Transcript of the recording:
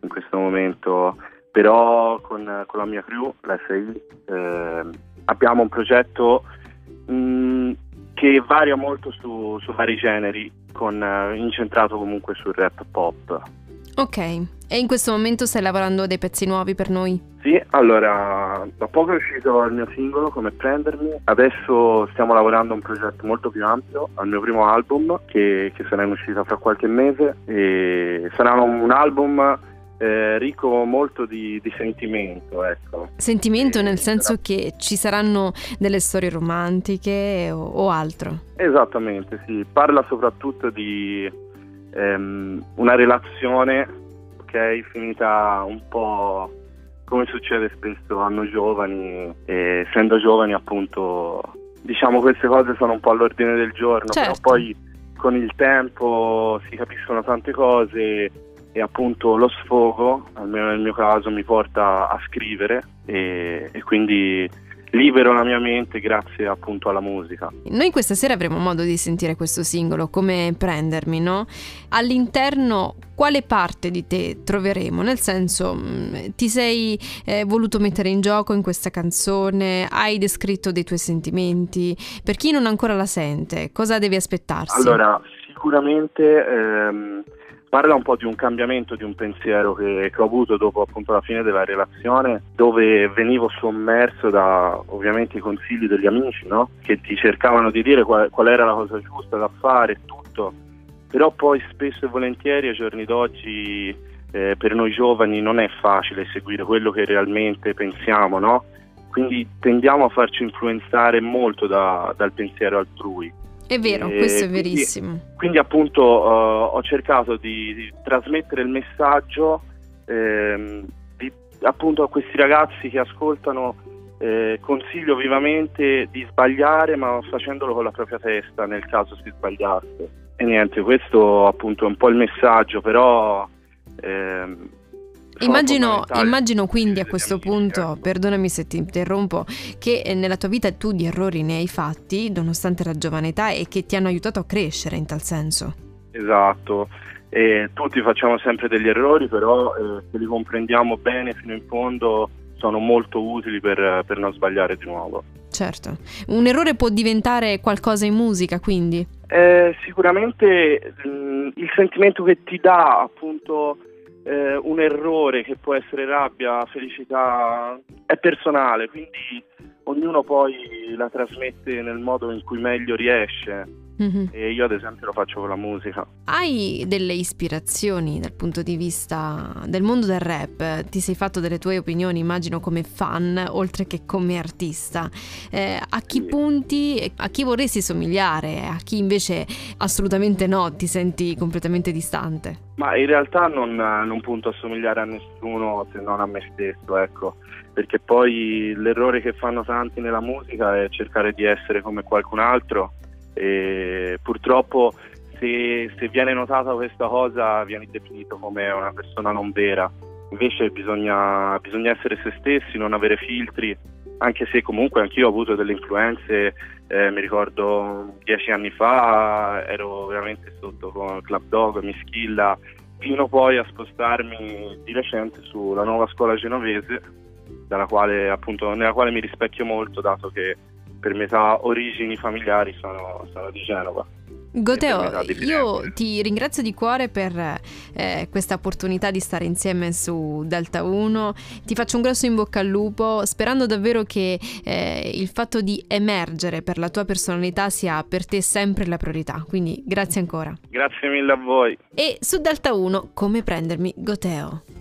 in questo momento, però con, con la mia crew, la SI, eh, abbiamo un progetto mh, mm, che varia molto su, su vari generi, con, uh, incentrato comunque sul rap pop. Ok, e in questo momento stai lavorando a dei pezzi nuovi per noi? Sì, allora, da poco è uscito il mio singolo, Come Prendermi, adesso stiamo lavorando a un progetto molto più ampio, al mio primo album, che, che sarà in uscita fra qualche mese, e sarà un album eh, ricco molto di, di sentimento. Ecco. Sentimento e, nel senso che ci saranno delle storie romantiche o, o altro? Esattamente, sì. Parla soprattutto di ehm, una relazione ok, finita un po' come succede spesso a noi giovani, e essendo giovani appunto diciamo queste cose sono un po' all'ordine del giorno, certo. però poi con il tempo si capiscono tante cose e appunto lo sfogo, almeno nel mio caso, mi porta a scrivere e, e quindi libero la mia mente grazie appunto alla musica. Noi questa sera avremo modo di sentire questo singolo, come prendermi, no? All'interno quale parte di te troveremo? Nel senso, mm, ti sei eh, voluto mettere in gioco in questa canzone? Hai descritto dei tuoi sentimenti? Per chi non ancora la sente, cosa deve aspettarsi? Allora, sicuramente... Ehm parla un po' di un cambiamento di un pensiero che, che, ho avuto dopo appunto la fine della relazione dove venivo sommerso da ovviamente i consigli degli amici no? che ti cercavano di dire qual, qual era la cosa giusta da fare tutto però poi spesso e volentieri ai giorni d'oggi eh, per noi giovani non è facile seguire quello che realmente pensiamo no? quindi tendiamo a farci influenzare molto da, dal pensiero altrui è vero, e questo è verissimo. Quindi, quindi appunto uh, ho cercato di, di, trasmettere il messaggio ehm, di, appunto a questi ragazzi che ascoltano eh, consiglio vivamente di sbagliare ma facendolo con la propria testa nel caso si sbagliasse. E niente, questo appunto è un po' il messaggio, però ehm, Immagino, immagino, quindi a questo punto, perdonami se ti interrompo, che eh, nella tua vita tu di errori ne hai fatti, nonostante la giovane età, e che ti hanno aiutato a crescere in tal senso. Esatto, e tutti facciamo sempre degli errori, però eh, se li comprendiamo bene fino in fondo sono molto utili per, per non sbagliare di nuovo. Certo, un errore può diventare qualcosa in musica, quindi? Eh, sicuramente mh, mm, il sentimento che ti dà appunto eh, un errore che può essere rabbia, felicità, è personale, quindi ognuno poi la trasmette nel modo in cui meglio riesce. Mm-hmm. E io ad esempio lo faccio con la musica. Hai delle ispirazioni dal punto di vista del mondo del rap? Ti sei fatto delle tue opinioni, immagino, come fan, oltre che come artista. Eh, a chi sì. punti, a chi vorresti somigliare, a chi invece assolutamente no, ti senti completamente distante? Ma in realtà non, non punto a somigliare a nessuno se non a me stesso, ecco perché poi l'errore che fanno tanti nella musica è cercare di essere come qualcun altro e purtroppo se, se, viene notata questa cosa viene definito come una persona non vera. Invece bisogna, bisogna essere se stessi, non avere filtri, anche se comunque anch'io ho avuto delle influenze, eh, mi ricordo dieci anni fa ero veramente sotto con Club Dog, Mischilla, fino poi a spostarmi di recente sulla nuova scuola genovese, quale, appunto, nella quale mi rispecchio molto dato che per metà origini familiari sono, sono di Genova. Goteo, io ti ringrazio di cuore per eh, questa opportunità di stare insieme su Delta 1, ti faccio un grosso in bocca al lupo, sperando davvero che eh, il fatto di emergere per la tua personalità sia per te sempre la priorità, quindi grazie ancora. Grazie mille a voi. E su Delta 1, come prendermi Goteo?